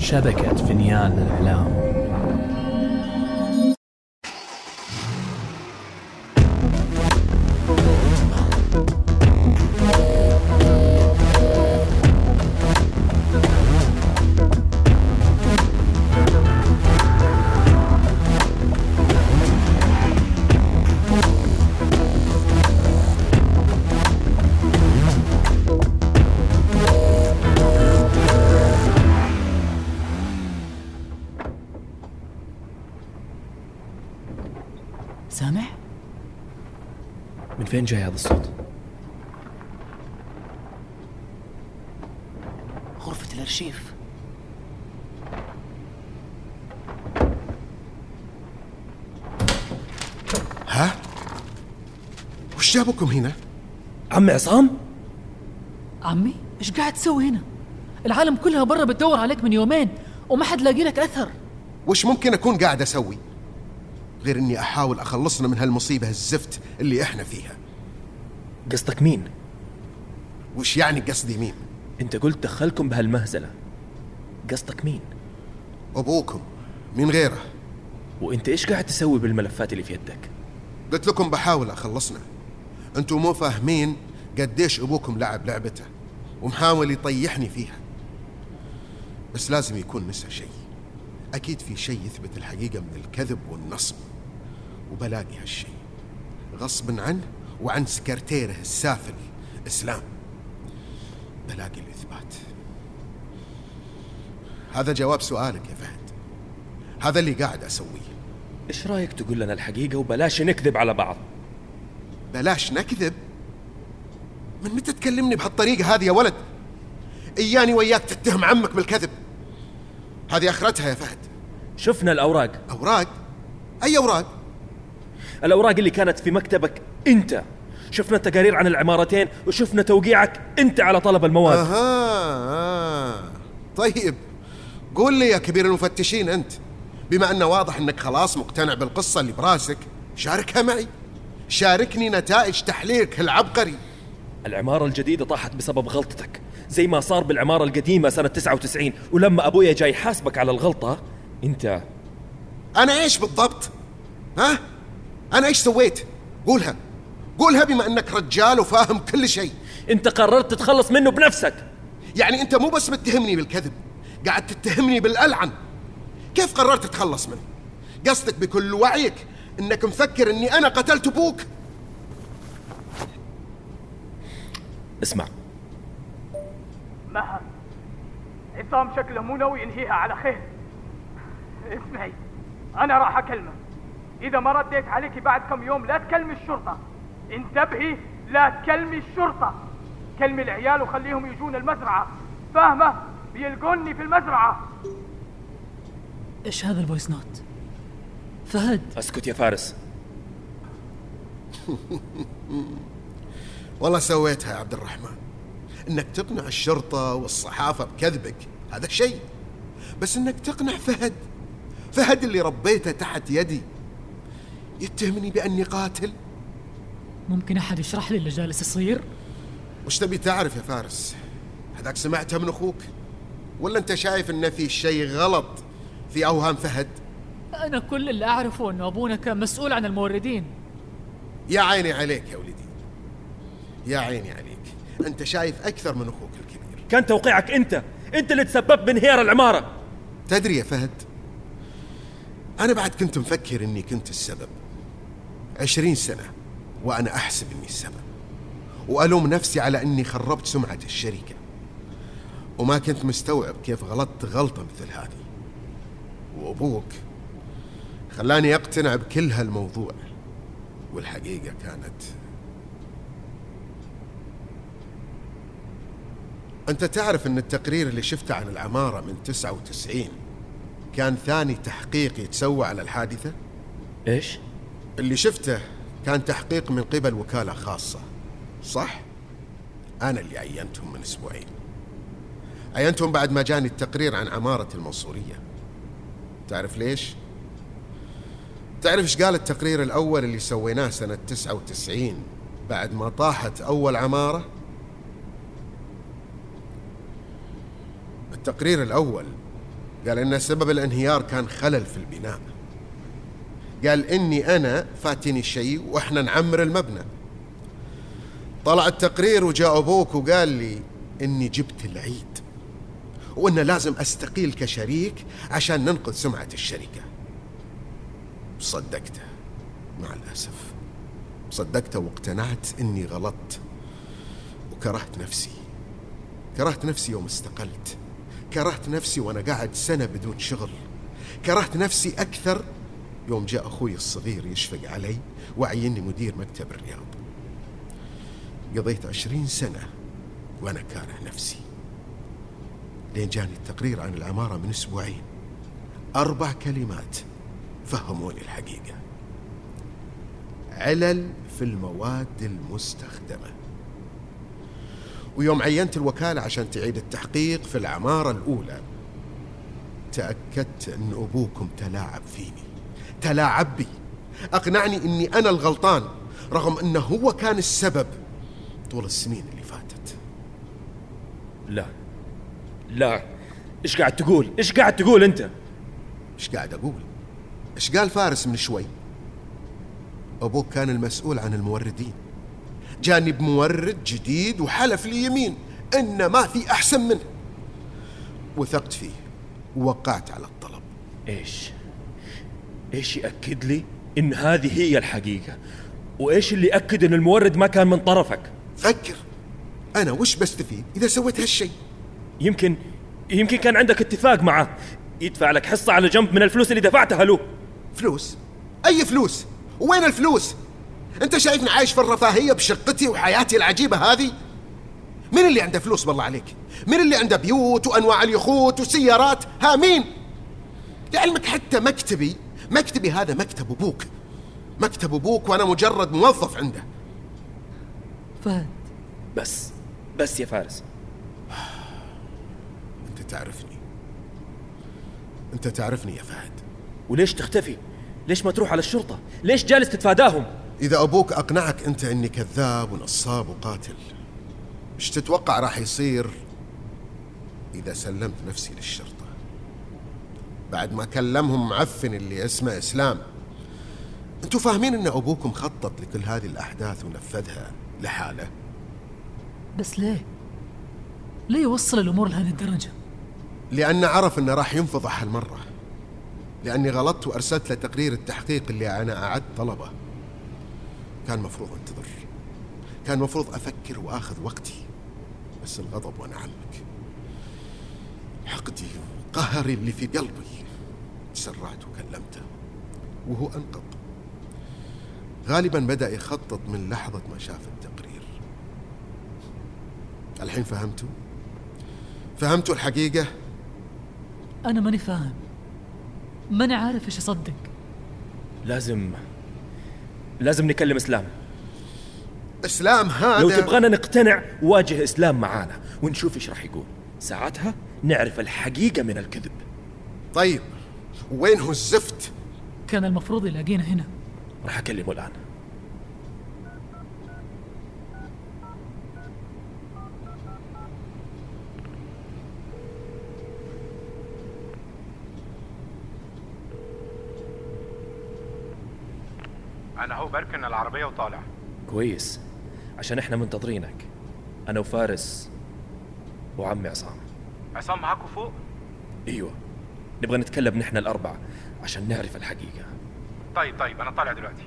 شبكة فينيان للإعلام. سامع؟ من فين جاي هذا الصوت؟ غرفة الأرشيف ها؟ وش جابكم هنا؟ عم عصام؟ عمي إيش قاعد تسوي هنا؟ العالم كلها برا بتدور عليك من يومين وما حد لاقي لك أثر وش ممكن أكون قاعد أسوي؟ غير إني أحاول أخلصنا من هالمصيبة الزفت اللي إحنا فيها قصدك مين؟ وش يعني قصدي مين؟ أنت قلت دخلكم بهالمهزلة قصدك مين؟ أبوكم من غيره وأنت إيش قاعد تسوي بالملفات اللي في يدك؟ قلت لكم بحاول أخلصنا أنتم مو فاهمين قديش أبوكم لعب لعبته ومحاول يطيحني فيها بس لازم يكون نسى شيء أكيد في شيء يثبت الحقيقة من الكذب والنصب وبلاقي هالشيء غصب عنه وعن سكرتيره السافل إسلام. بلاقي الإثبات. هذا جواب سؤالك يا فهد. هذا اللي قاعد أسويه. إيش رأيك تقول لنا الحقيقة وبلاش نكذب على بعض؟ بلاش نكذب؟ من متى تكلمني بهالطريقة هذه يا ولد؟ إياني وياك تتهم عمك بالكذب. هذه آخرتها يا فهد. شفنا الأوراق. أوراق؟ أي أوراق؟ الأوراق اللي كانت في مكتبك أنت. شفنا تقارير عن العمارتين وشفنا توقيعك أنت على طلب المواد. أها آه. طيب قول لي يا كبير المفتشين أنت بما أنه واضح أنك خلاص مقتنع بالقصة اللي براسك شاركها معي. شاركني نتائج تحليلك العبقري. العمارة الجديدة طاحت بسبب غلطتك. زي ما صار بالعمارة القديمة سنة 99 ولما أبويا جاي يحاسبك على الغلطة أنت أنا إيش بالضبط؟ ها؟ أنا إيش سويت؟ قولها. قولها بما أنك رجال وفاهم كل شيء. أنت قررت تتخلص منه بنفسك. يعني أنت مو بس متهمني بالكذب قاعد تتهمني بالألعن. كيف قررت تتخلص منه؟ قصدك بكل وعيك إنك مفكر إني أنا قتلت أبوك؟ اسمع. مها عصام شكله مو ناوي ينهيها على خير. اسمعي أنا راح اكلمه إذا ما رديت عليك بعد كم يوم لا تكلمي الشرطة. انتبهي لا تكلمي الشرطة. كلمي العيال وخليهم يجون المزرعة. فاهمة؟ بيلقوني في المزرعة. إيش هذا ال voice note؟ فهد. أسكت يا فارس. والله سويتها يا عبد الرحمن. إنك تقنع الشرطة والصحافة بكذبك هذا شيء. بس إنك تقنع فهد. فهد اللي ربيته تحت يدي. يتهمني بأني قاتل؟ ممكن أحد يشرح لي اللي جالس يصير؟ وش تبي تعرف يا فارس؟ هذاك سمعتها من أخوك؟ ولا أنت شايف إن في شيء غلط في أوهام فهد؟ أنا كل اللي أعرفه إنه أبونا كان مسؤول عن الموردين. يا عيني عليك يا ولدي. يا عيني عليك. أنت شايف أكثر من أخوك الكبير. كان توقيعك أنت. أنت اللي تسببت بانهيار العمارة. تدري يا فهد أنا بعد كنت مفكر إني كنت السبب. عشرين سنة وأنا أحسب إني السبب. وألوم نفسي على إني خربت سمعة الشركة. وما كنت مستوعب كيف غلطت غلطة مثل هذه. وأبوك خلاني أقتنع بكل هالموضوع. والحقيقة كانت أنت تعرف إن التقرير اللي شفته عن العمارة من 99 كان ثاني تحقيق يتسوى على الحادثة؟ إيش؟ اللي شفته كان تحقيق من قبل وكالة خاصة. صح؟ أنا اللي عينتهم من أسبوعين. عينتهم بعد ما جاني التقرير عن عمارة المنصورية. تعرف ليش؟ تعرف إيش قال التقرير الأول اللي سويناه سنة 99 بعد ما طاحت أول عمارة؟ التقرير الأول قال إن سبب الانهيار كان خلل في البناء. قال إني أنا فاتني شيء وإحنا نعمر المبنى. طلع التقرير وجاء أبوك وقال لي إني جبت العيد وإن لازم أستقيل كشريك عشان ننقذ سمعة الشركة. صدقته. مع الأسف. صدقته واقتنعت إني غلطت وكرهت نفسي. كرهت نفسي يوم استقلت. كرهت نفسي وأنا قاعد سنة بدون شغل. كرهت نفسي أكثر يوم جاء أخوي الصغير يشفق علي وعيني مدير مكتب الرياض. قضيت عشرين سنة وأنا كاره نفسي. لين جاني التقرير عن العمارة من أسبوعين. أربع كلمات فهموني الحقيقة. علل في المواد المستخدمة. ويوم عينت الوكالة عشان تعيد التحقيق في العمارة الأولى تأكدت أن أبوكم تلاعب فيني. تلاعب بي أقنعني أني أنا الغلطان رغم أنه هو كان السبب طول السنين اللي فاتت. لا لا. إيش قاعد تقول؟ إيش قاعد تقول أنت؟ إيش قاعد أقول؟ إيش قال فارس من شوي؟ أبوك كان المسؤول عن الموردين. جاني بمورد جديد وحلف لي يمين إن ما في أحسن منه. وثقت فيه ووقعت على الطلب. إيش؟ إيش يأكد لي إن هذه هي الحقيقة؟ وإيش اللي يأكد إن المورد ما كان من طرفك؟ فكر. أنا وش بستفيد إذا سويت هالشيء؟ يمكن يمكن كان عندك اتفاق معه. يدفع لك حصة على جنب من الفلوس اللي دفعتها له. فلوس؟ أي فلوس؟ وين الفلوس؟ أنت شايفني عايش في الرفاهية بشقتي وحياتي العجيبة هذه؟ مين اللي عنده فلوس بالله عليك؟ مين اللي عنده بيوت وأنواع اليخوت وسيارات؟ ها مين؟ لعلمك حتى مكتبي مكتبي هذا مكتب أبوك. مكتب أبوك وأنا مجرد موظف عنده. فهد. بس بس يا فارس. أنت تعرفني. أنت تعرفني يا فهد. وليش تختفي؟ ليش ما تروح على الشرطة؟ ليش جالس تتفاداهم؟ إذا أبوك أقنعك أنت أني كذاب ونصاب وقاتل إيش تتوقع راح يصير إذا سلمت نفسي للشرطة؟ بعد ما كلمهم معفن اللي اسمه إسلام. أنتوا فاهمين أن أبوكم خطط لكل هذه الأحداث ونفذها لحاله؟ بس ليه؟ ليه يوصل الأمور لهذه الدرجة؟ لأنه عرف أنه راح ينفضح هالمرة لأني غلطت وأرسلت له تقرير التحقيق اللي أنا أعدت طلبه. كان مفروض أنتظر. كان مفروض أفكر وآخذ وقتي. بس الغضب وأنا عمك حقدي وقهري اللي في قلبي. تسرعت وكلمته وهو أنقض. غالبا بدأ يخطط من لحظة ما شاف التقرير. الحين فهمتوا؟ فهمتوا الحقيقة؟ أنا ماني فاهم. ماني عارف إيش أصدق. لازم لازم نكلم إسلام. إسلام هذا لو تبغانا نقتنع واجه إسلام معانا ونشوف إيش راح يقول. ساعتها نعرف الحقيقة من الكذب. طيب وين هو الزفت؟ كان المفروض يلاقينا هنا. راح أكلمه الآن. أنا هو بركن العربية وطالع. كويس. عشان إحنا منتظرينك. أنا وفارس وعمي عصام. عصام معاكوا فوق؟ أيوه. نبغى نتكلم نحن الأربعة عشان نعرف الحقيقة. طيب طيب أنا طالع دلوقتي.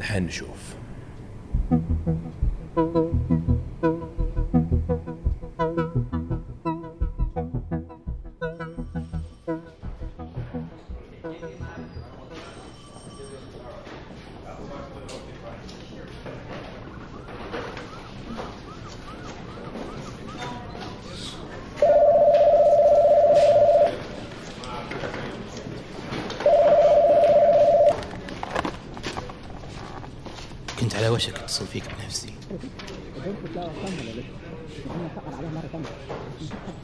نحن نشوف اتصل فيك بنفسي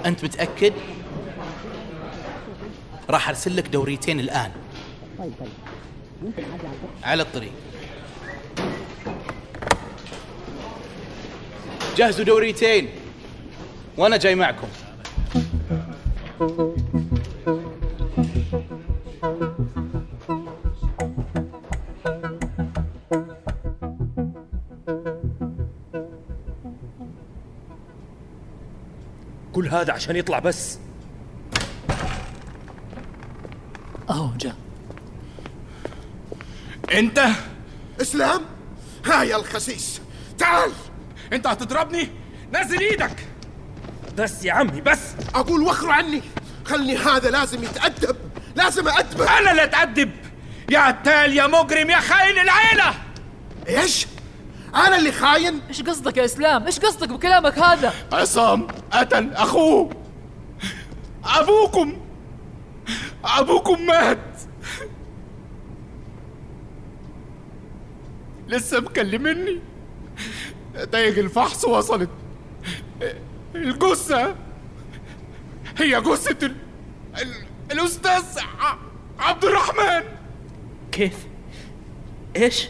أنت متأكد؟ راح أرسل لك دوريتين الآن. على الطريق. جهزوا دوريتين. وأنا جاي معكم. كل هذا عشان يطلع بس. أهو جاء. أنت؟ إسلام؟ ها يا الخسيس. تعال. أنت هتضربني؟ نزل إيدك. بس يا عمي بس. أقول وخروا عني. خلني هذا لازم يتأدب. لازم أدبه. أنا اللي أتأدب. يا عتال يا مجرم يا خاين العيلة. إيش؟ أنا اللي خاين. إيش قصدك يا إسلام؟ إيش قصدك بكلامك هذا؟ عصام قتل أخوه. أبوكم. أبوكم مات. لسه مكلمني. نتائج الفحص وصلت. الجثة هي جثة ال... ال... الأستاذ عبد الرحمن. كيف؟ إيش؟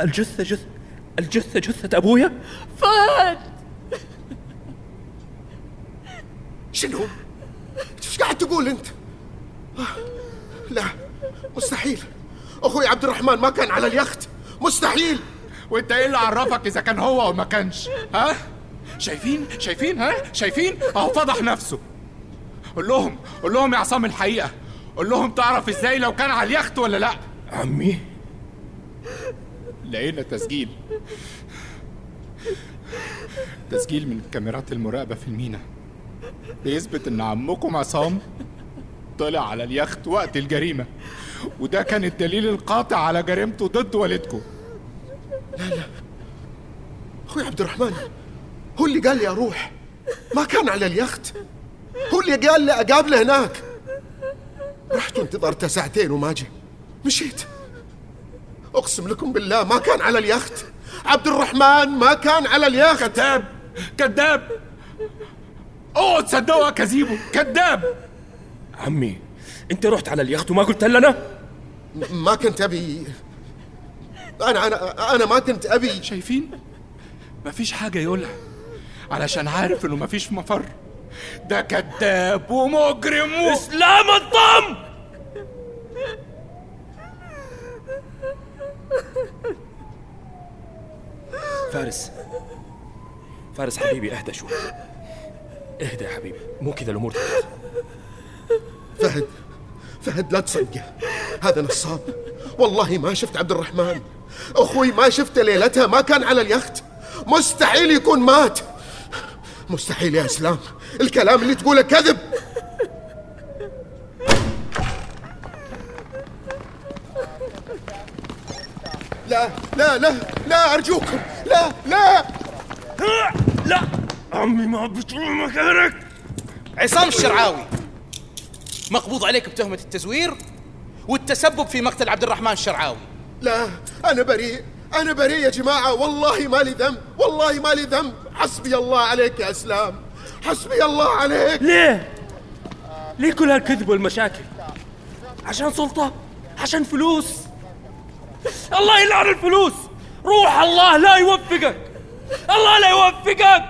الجثة جثة الجثة جثة أبويا. فهد! شنو؟ إيش قاعد تقول آه، لا مستحيل. أخوي عبد الرحمن ما كان على اليخت. مستحيل. وإنت إيه اللي عرفك إذا كان هو أو ما كانش. ها؟ شايفين؟ شايفين؟ ها؟ شايفين؟ أهو فضح نفسه. قول لهم قول لهم يا عصام الحقيقة. قول لهم تعرف إزاي لو كان على اليخت ولا لا. عمي. لقينا تسجيل. تسجيل من كاميرات المراقبة في المينا. بيثبت إن عمكم عصام طلع على اليخت وقت الجريمة. وده كان الدليل القاطع على جريمته ضد والدكم. أخوي عبد الرحمن هو اللي قال لي أروح. ما كان على اليخت. هو اللي قال لي أقابله هناك. رحت وانتظرته ساعتين وما جه. مشيت. أقسم لكم بالله ما كان على اليخت. عبد الرحمن ما كان على اليخت. كذاب كذاب. اوعوا تصدقوا كذيبه كذاب. عمي أنت رحت على اليخت وما قلت لنا؟ ما كنت أبي. أنا أنا أنا ما كنت أبي. شايفين؟ مفيش حاجة يقولها. علشان عارف إنه مفيش مفر. ده كذاب ومجرم و... إسلام الضم! فارس. فارس حبيبي اهدى شوي. اهدى يا حبيبي. مو كذا الأمور تتغير. فهد فهد لا تصدقه. هذا نصاب. والله ما شفت عبد الرحمن. أخوي ما شفته ليلتها ما كان على اليخت. مستحيل يكون مات. مستحيل يا إسلام. الكلام اللي تقوله كذب. لا لا لا لا أرجوكم. لا لا. لا. عمي ما بتروح مكانك. عصام الشرعاوي مقبوض عليك بتهمة التزوير والتسبب في مقتل عبد الرحمن الشرعاوي. لا أنا بريء. أنا بريء يا جماعة. والله ما لي ذنب. والله ما لي ذنب. حسبي الله عليك يا إسلام. حسبي الله عليك. ليه؟ ليه كل هالكذب والمشاكل؟ عشان سلطة؟ عشان فلوس؟ الله يلعن الفلوس! روح الله لا يوفقك. الله لا يوفقك.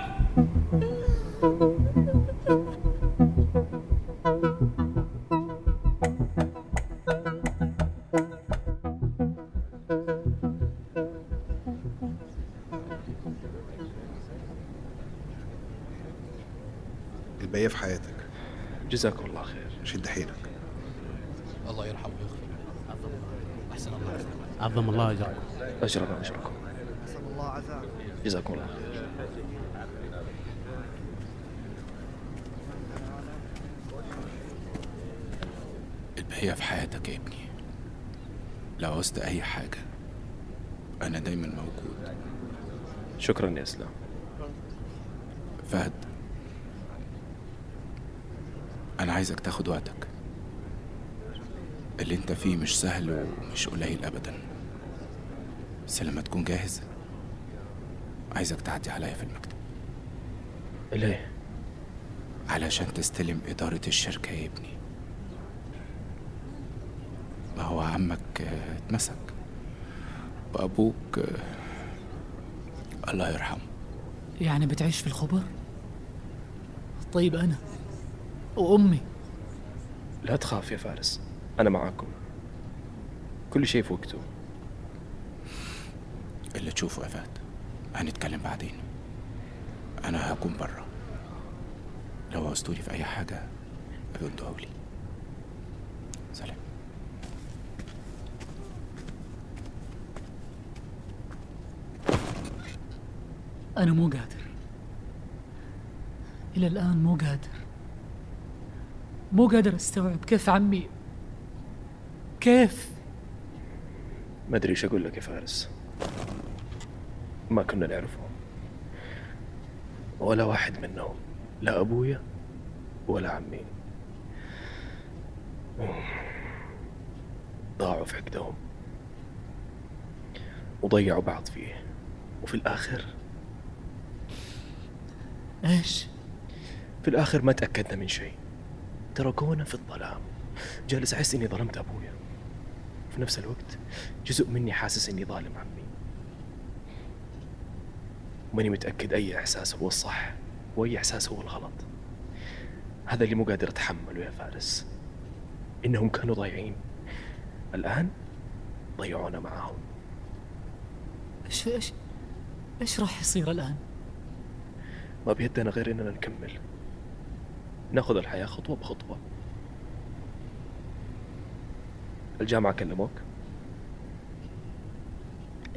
الباقية في حياتك. جزاكم الله خير شد حيلك الله يرحمه ويغفر له أحسن الله. عظم الله أجركم. أجرنا أجركم. جزاكم الله خير. البقية في حياتك يا ابني. لو عوزت أي حاجة أنا دايما موجود. شكرا يا إسلام. فهد أنا عايزك تاخد وقتك. اللي انت فيه مش سهل ومش قليل أبدا. بس لما تكون جاهز. عايزك تعدي عليا في المكتب. ليه علشان تستلم إدارة الشركة يا ابني. ما هو عمك اتمسك. وأبوك الله يرحمه. يعني بتعيش في الخبر؟ طيب أنا وأمي. لا تخاف يا فارس. أنا معاكم. كل شيء في وقته. اللي تشوفه يا فهد. هنتكلم بعدين. أنا هكون برا. لو عوزتوني في أي حاجة ابقوا لي. سلام. أنا مو قادر. إلى الآن مو قادر. مو قادر أستوعب كيف عمي كيف؟ ما أدري إيش أقول لك يا فارس. ما كنا نعرفه ولا واحد منهم. لا أبويا ولا عمي. ضاعوا في عقدهم. وضيعوا بعض فيه. وفي الآخر إيش؟ في الآخر ما تأكدنا من شيء. تركونا في الظلام. جالس أحس إني ظلمت أبويا. في نفس الوقت جزء مني حاسس إني ظالم عمي. ماني متأكد أي إحساس هو الصح وأي إحساس هو الغلط. هذا اللي مو قادر أتحمله يا فارس. إنهم كانوا ضايعين. الآن ضيعونا معاهم إيش إيش إيش راح يصير الآن؟ ما بيدنا غير إننا نكمل. ناخذ الحياة خطوة بخطوة. الجامعة كلموك؟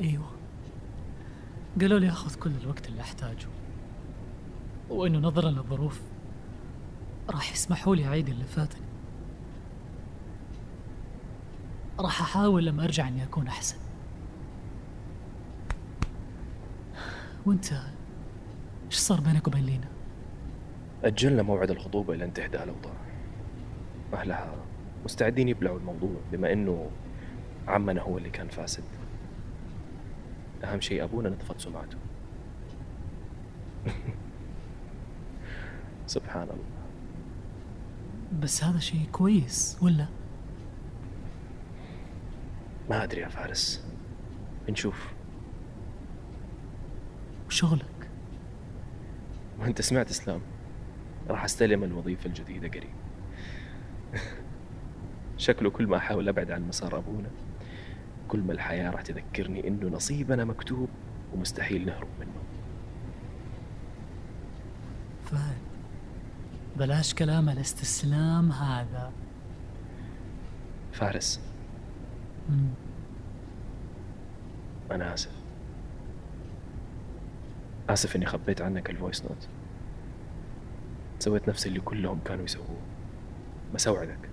أيوه. قالوا لي أخذ كل الوقت اللي أحتاجه. وإنه نظرا للظروف راح يسمحوا لي أعيد اللي فاتني. راح أحاول لما أرجع إني أكون أحسن. وأنت إيش صار بينك وبين لينا؟ أجلنا موعد الخطوبة إلى أن تهدأ الأوضاع. أهلها مستعدين يبلعوا الموضوع بما إنه عمنا هو اللي كان فاسد. أهم شيء أبونا نطفت سمعته. سبحان الله. بس هذا شيء كويس ولا؟ ما أدري يا فارس. نشوف. وشغلك؟ وأنت سمعت إسلام. راح أستلم الوظيفة الجديدة قريب. شكله كل ما أحاول أبعد عن مسار أبونا. كل ما الحياة راح تذكرني إنه نصيبنا مكتوب ومستحيل نهرب منه. فهد بلاش كلام الاستسلام هذا. فارس. مم. أنا آسف. آسف إني خبيت عنك ال voice note سويت نفس اللي كلهم كانوا يسووه. بس أوعدك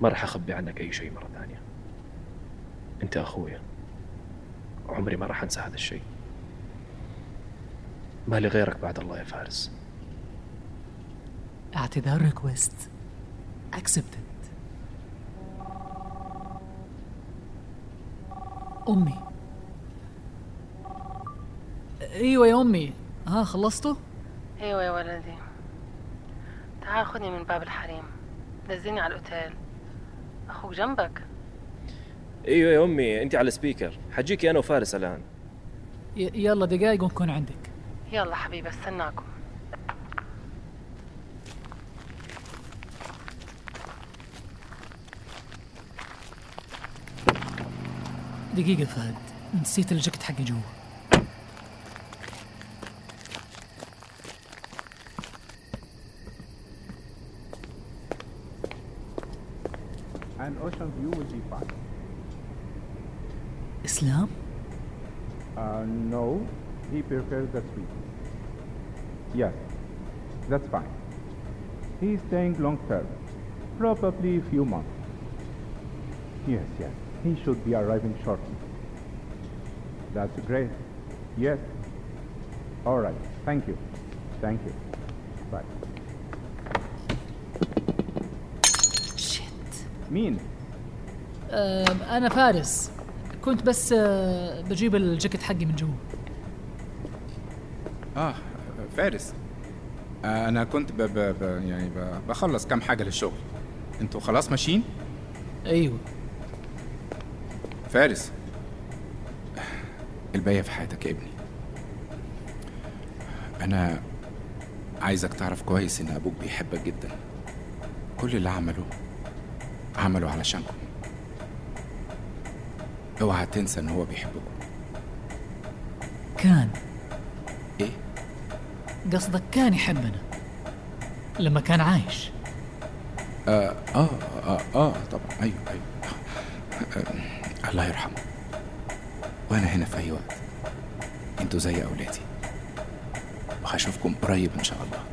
ما راح أخبي عنك أي شيء مرة ثانية. أنت أخويا عمري ما راح أنسى هذا الشيء. ما لي غيرك بعد الله يا فارس. اعتذار ريكوست accepted. أمي. أيوة يا أمي. ها خلصتوا؟ أيوه يا ولدي. تعال خذني من باب الحريم. نزلني على الأوتيل. أخوك جنبك. إيوه يا أمي أنت على سبيكر حجيكي أنا وفارس الآن. ي- يلا دقايق ونكون عندك. يلا حبيبي استناكم. دقيقة فهد نسيت الجاكيت حقي جوا. ocean view will be fine. Islam? Uh, no, he prefers the sweet. Yes, that's fine. He's staying long term, probably a few months. Yes, yes, he should be arriving shortly. That's great. Yes. All right. Thank you. Thank you. مين؟ أم، أنا فارس. كنت بس أه، بجيب الجاكيت حقي من جوا. آه فارس. آه أنا كنت ب ب ب يعني ب بخلص كام حاجة للشغل. أنتوا خلاص ماشيين؟ أيوة. فارس. الباقيه في حياتك يا ابني. أنا عايزك تعرف كويس إن أبوك بيحبك جدا. كل اللي عمله عمله علشانكم. اوعى تنسى إن هو بيحبكم. كان. إيه؟ قصدك كان يحبنا لما كان عايش. آه آه آه, آه طبعا. أيوه أيوه. آه الله يرحمه. وأنا هنا في أي وقت. أنتوا زي أولادي. وهشوفكم قريب إن شاء الله.